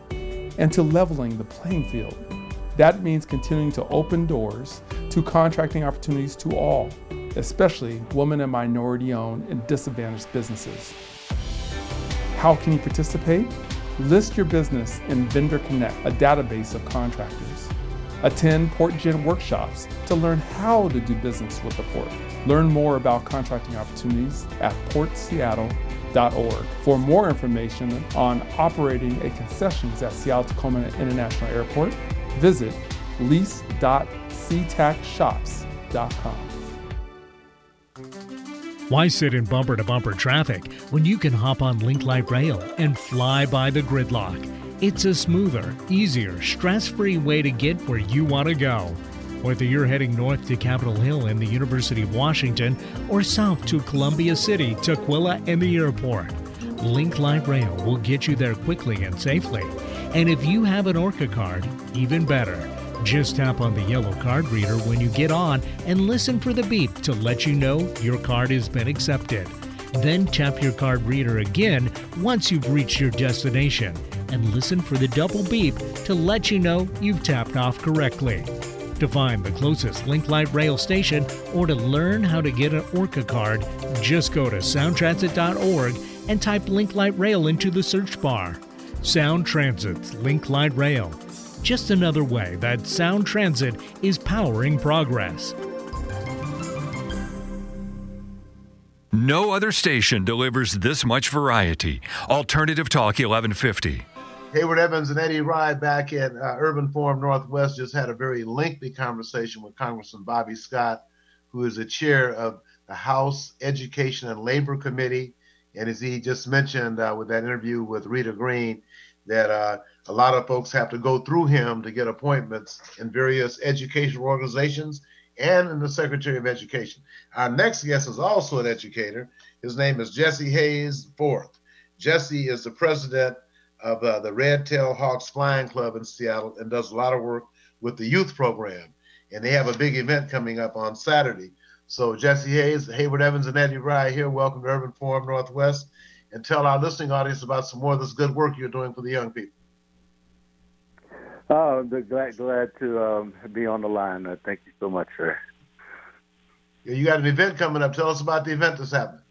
and to leveling the playing field. That means continuing to open doors to contracting opportunities to all, especially women and minority owned and disadvantaged businesses. How can you participate? List your business in Vendor Connect, a database of contractors. Attend PortGen workshops to learn how to do business with the port. Learn more about contracting opportunities at For more information on operating a concessions at Seattle Tacoma International Airport, visit lease.ctacshops.com. Why sit in bumper to bumper traffic when you can hop on Link Light Rail and fly by the gridlock? It's a smoother, easier, stress free way to get where you want to go. Whether you're heading north to Capitol Hill and the University of Washington or south to Columbia City, Tukwila, and the airport, Link Light Rail will get you there quickly and safely. And if you have an ORCA card, even better. Just tap on the yellow card reader when you get on and listen for the beep to let you know your card has been accepted. Then tap your card reader again once you've reached your destination and listen for the double beep to let you know you've tapped off correctly. To find the closest Link Light Rail station or to learn how to get an ORCA card, just go to soundtransit.org and type Link Light Rail into the search bar. Sound Transit's Link Light Rail. Just another way that Sound Transit is powering progress. No other station delivers this much variety. Alternative Talk 1150. Hayward Evans and Eddie Rye back at uh, Urban Forum Northwest just had a very lengthy conversation with Congressman Bobby Scott, who is the chair of the House Education and Labor Committee. And as he just mentioned uh, with that interview with Rita Green, that uh, a lot of folks have to go through him to get appointments in various educational organizations and in the Secretary of Education. Our next guest is also an educator. His name is Jesse Hayes Fourth. Jesse is the president of uh, the Red Tail Hawks Flying Club in Seattle and does a lot of work with the youth program. And they have a big event coming up on Saturday. So Jesse Hayes, Hayward Evans, and Eddie Rye here. Welcome to Urban Forum Northwest. And tell our listening audience about some more of this good work you're doing for the young people. Oh, glad glad to um, be on the line. Uh, thank you so much, sir. You got an event coming up. Tell us about the event that's happening.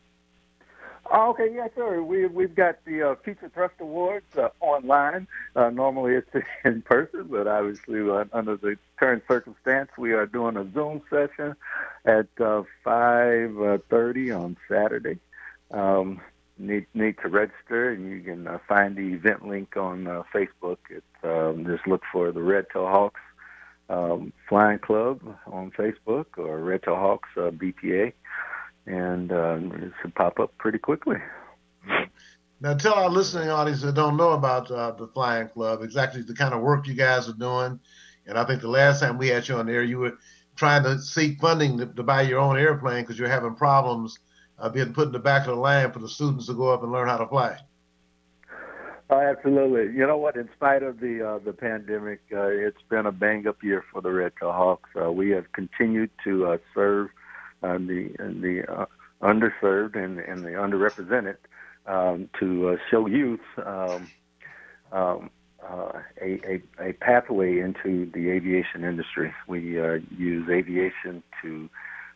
Oh, okay, yeah, sure. We we've got the uh, Future Thrust Awards uh, online. Uh, normally it's in person, but obviously uh, under the current circumstance, we are doing a Zoom session at uh, five uh, thirty on Saturday. Um, need need to register, and you can uh, find the event link on uh, Facebook. It's um, just look for the Red Tail Hawks um, Flying Club on Facebook or Red Tail Hawks uh, BPA and uh, it should pop up pretty quickly. Now, tell our listening audience that don't know about uh, the Flying Club exactly the kind of work you guys are doing. And I think the last time we had you on there, you were trying to seek funding to, to buy your own airplane because you're having problems uh, being put in the back of the line for the students to go up and learn how to fly. Oh, absolutely. You know what? In spite of the uh, the pandemic, uh, it's been a bang up year for the Red Tail Hawks. Uh, we have continued to uh, serve uh, the the uh, underserved and, and the underrepresented um, to uh, show youth um, um, uh, a, a, a pathway into the aviation industry. We uh, use aviation to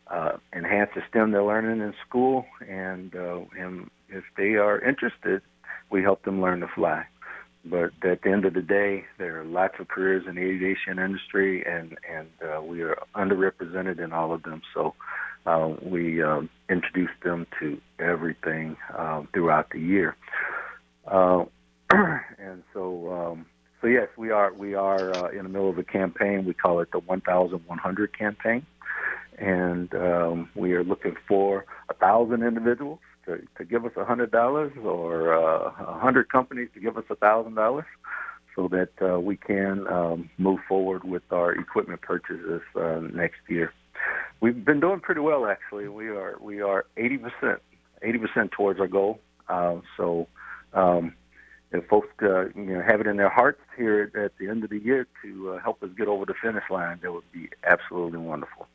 uh, enhance the STEM they're learning in school, and and if they are interested, we help them learn to fly. But at the end of the day, there are lots of careers in the aviation industry, and and we are underrepresented in all of them. So uh, we um, introduce them to everything uh, throughout the year. Uh, and so, um, so yes, we are we are uh, in the middle of a campaign. We call it the 1,100 campaign, and um, we are looking for a thousand individuals to, to give us a hundred dollars, or uh, a hundred companies to give us a thousand dollars, so that uh, we can um, move forward with our equipment purchases uh, next year. We've been doing pretty well actually. We are we are eighty percent eighty percent towards our goal. Uh, so um, if folks uh, you know have it in their hearts here at, the end of the year to uh, help us get over the finish line, that would be absolutely wonderful.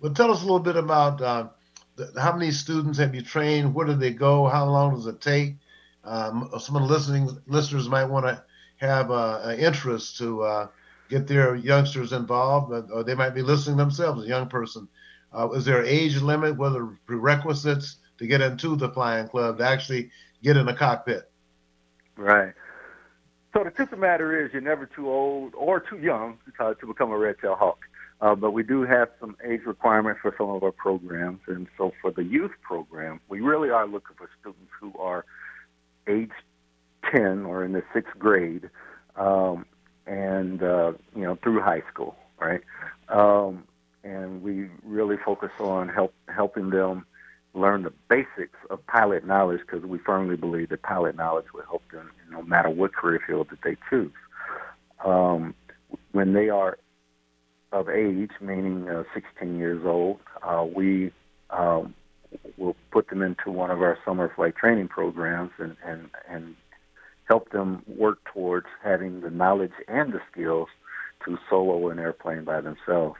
Well, tell us a little bit about uh, the, how many students have you trained? Where do they go? How long does it take? Um, some of the listening listeners might want to have uh, an interest to uh, get their youngsters involved, or they might be listening themselves, a young person. Uh, is there an age limit, whether prerequisites to get into the flying club to actually get in a cockpit? Right. So the truth of the matter is, you're never too old or too young to, to become a red tail hawk. Uh, but we do have some age requirements for some of our programs, and so for the youth program, we really are looking for students who are age 10 or in the sixth grade, um, and uh, you know through high school, right? Um, and we really focus on help helping them learn the basics of pilot knowledge because we firmly believe that pilot knowledge will help them no matter what career field that they choose. Um, when they are of age, meaning uh, 16 years old, uh, we um, will put them into one of our summer flight training programs and, and, and help them work towards having the knowledge and the skills to solo an airplane by themselves.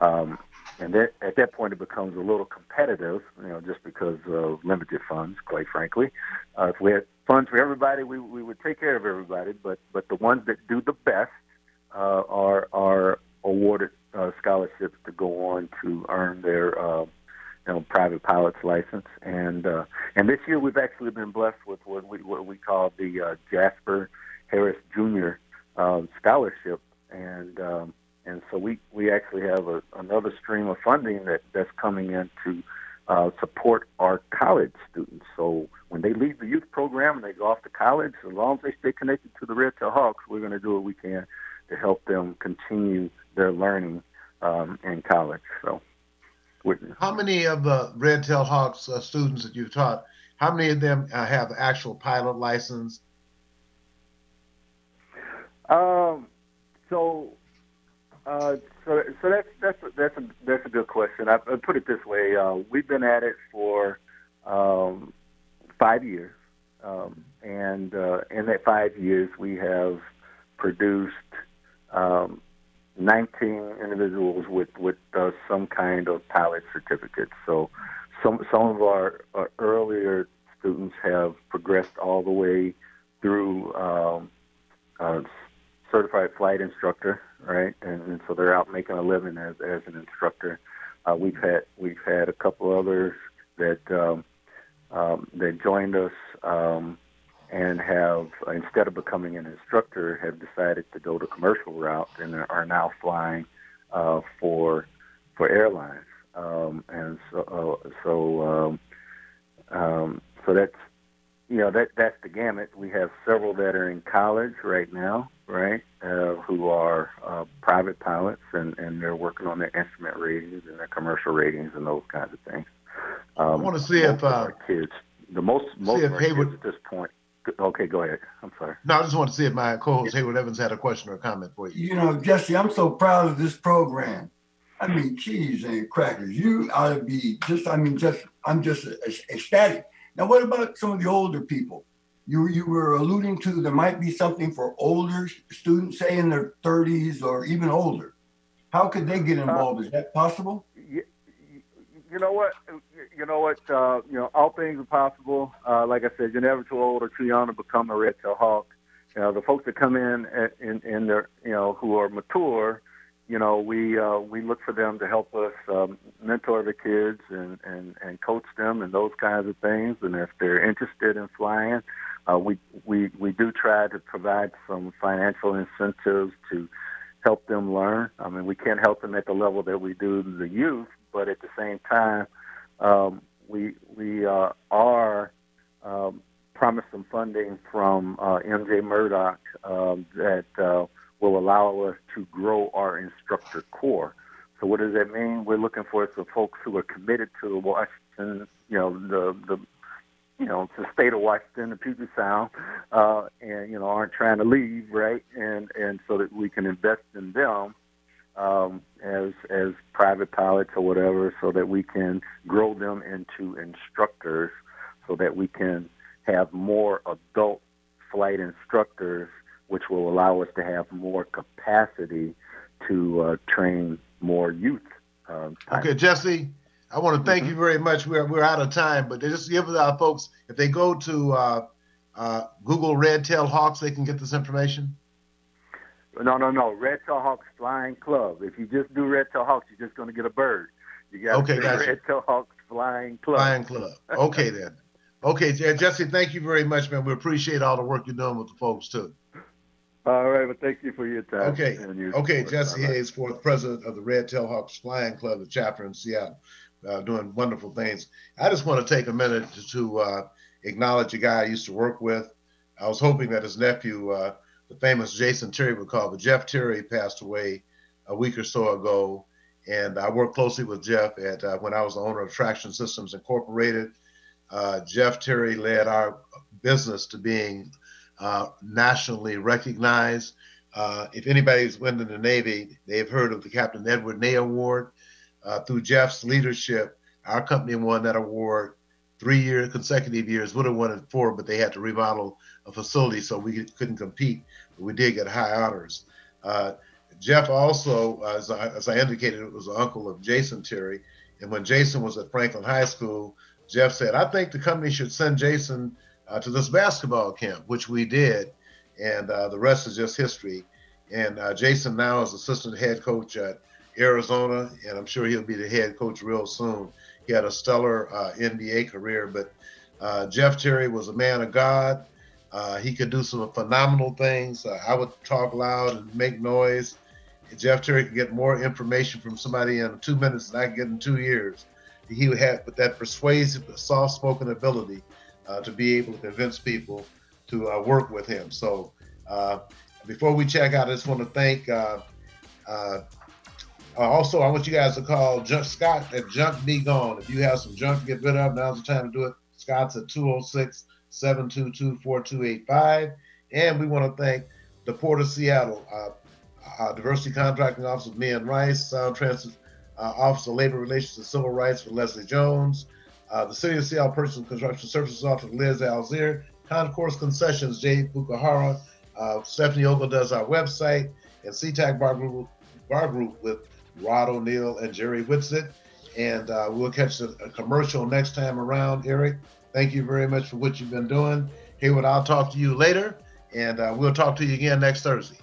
Um, and that, at that point, it becomes a little competitive, you know, just because of limited funds, quite frankly. Uh, if we had funds for everybody, we, we would take care of everybody. But but the ones that do the best uh, are are awarded uh, scholarships to go on to earn their uh, you know, private pilot's license. And uh, and this year we've actually been blessed with what we what we call the uh, Jasper Harris Jr. Uh, scholarship, and um, and so we we actually have a, another stream of funding that that's coming in to uh, support our college students. So when they leave the youth program and they go off to college, as long as they stay connected to the Red Tail Hawks, we're going to do what we can to help them continue their learning um, in college. So. How many of the Red Tail Hawks uh, students that you've taught, how many of them uh, have actual pilot license? Um, so, uh, so, so that's that's a, that's a that's a good question. I, I put it this way: uh, we've been at it for um, five years, um, and uh, in that five years, we have produced um, 19 individuals with with uh, some kind of pilot certificate. So some some of our, our, earlier students have progressed all the way through um, certified flight instructor, right? And, and, so they're out making a living as as an instructor. Uh, we've had we've had a couple others that um, um, that joined us um, and have instead of becoming an instructor have decided to go the commercial route and are now flying uh, for for airlines. Um, and so uh, so um, um, so that's you know that that's the gamut. We have several that are in college right now, right, uh, who are uh, private pilots, and and they're working on their instrument ratings and their commercial ratings and those kinds of things. Um, I want to see if uh, kids, the most most of our kids at this point. Okay, go ahead. I'm sorry. No, I just want to see if my co-host Hayward Evans had a question or a comment for you. You know, Jesse, I'm so proud of this program. I mean, cheese and crackers. You ought to be just. I mean, just. I'm just ecstatic now, what about some of the older people? You, you were alluding to there might be something for older students, say in their 30s or even older. How could they get involved? Is that possible? You, know what? You know what? Uh, you know, all things are possible. Uh, like I said, you're never too old or too young to become a red tail hawk. You know, the folks that come in in in their you know who are mature you know, we uh, we look for them to help us um, mentor the kids and, and, and coach them and those kinds of things. And if they're interested in flying, uh, we we we do try to provide some financial incentives to help them learn. I mean, we can't help them at the level that we do the youth, but at the same time, um, we we uh, are um, promised some funding from uh, MJ Murdock um, that. Uh, will allow us to grow our instructor corps. So what does that mean? We're looking for some folks who are committed to Washington, you know, the the you know, the state of Washington, the Puget Sound, uh, and you know, aren't trying to leave, right? And and so that we can invest in them um, as as private pilots or whatever, so that we can grow them into instructors, so that we can have more adult flight instructors which will allow us to have more capacity to uh, train more youth. Uh, okay, Jesse, I want to thank mm-hmm. you very much. We're, we're out of time, but just give our folks, if they go to uh, uh, Google Red Tail Hawks, they can get this information. No, no, no. Red Tail Hawks Flying Club. If you just do Red Tail Hawks, you're just going to get a bird. You got okay, gotcha. Red Tail Hawks Flying Club. Flying Club. Okay, then. Okay, Jesse, thank you very much, man. We appreciate all the work you're doing with the folks, too. All right, well, thank you for your time. Okay, okay, Jesse Hayes, fourth president of the Red Tail Hawks Flying Club, the chapter in Seattle, uh, doing wonderful things. I just want to take a minute to, to uh, acknowledge a guy I used to work with. I was hoping that his nephew, uh, the famous Jason Terry, would call, but Jeff Terry passed away a week or so ago, and I worked closely with Jeff at uh, when I was the owner of Traction Systems Incorporated. Uh, Jeff Terry led our business to being uh, nationally recognized. Uh, if anybody's been in the Navy, they've heard of the Captain Edward Ney Award. Uh, through Jeff's leadership, our company won that award three years, consecutive years. Would have won it four, but they had to remodel a facility, so we couldn't compete. But we did get high honors. Uh, Jeff also, as I, as I indicated, was the uncle of Jason Terry. And when Jason was at Franklin High School, Jeff said, I think the company should send Jason uh, to this basketball camp, which we did, and uh, the rest is just history. And uh, Jason now is assistant head coach at Arizona, and I'm sure he'll be the head coach real soon. He had a stellar uh, NBA career, but uh, Jeff Terry was a man of God. Uh, he could do some phenomenal things. I would talk loud and make noise. Jeff Terry could get more information from somebody in two minutes than I could get in two years. He have that persuasive, soft-spoken ability uh, to be able to convince people to uh, work with him. So uh, before we check out, I just want to thank. Uh, uh, also, I want you guys to call Junk, Scott at Junk Be Gone. If you have some junk to get rid of, now's the time to do it. Scott's at 206 722 4285. And we want to thank the Port of Seattle, uh, Diversity Contracting Office of Mian Rice, Sound Transit Office of Labor Relations and Civil Rights for Leslie Jones, uh, the City of Seattle Personal Construction Services Office, Liz Alzier, Concourse Concessions, Jay Bukahara, uh, Stephanie Ogle does our website, and CTAC Bar Group, Bar Group with Rod O'Neill and Jerry Whitsitt. And uh, we'll catch a, a, commercial next time around, Eric. Thank you very much for what you've been doing. Hayward, I'll talk to you later, and uh, we'll talk to you again next Thursday.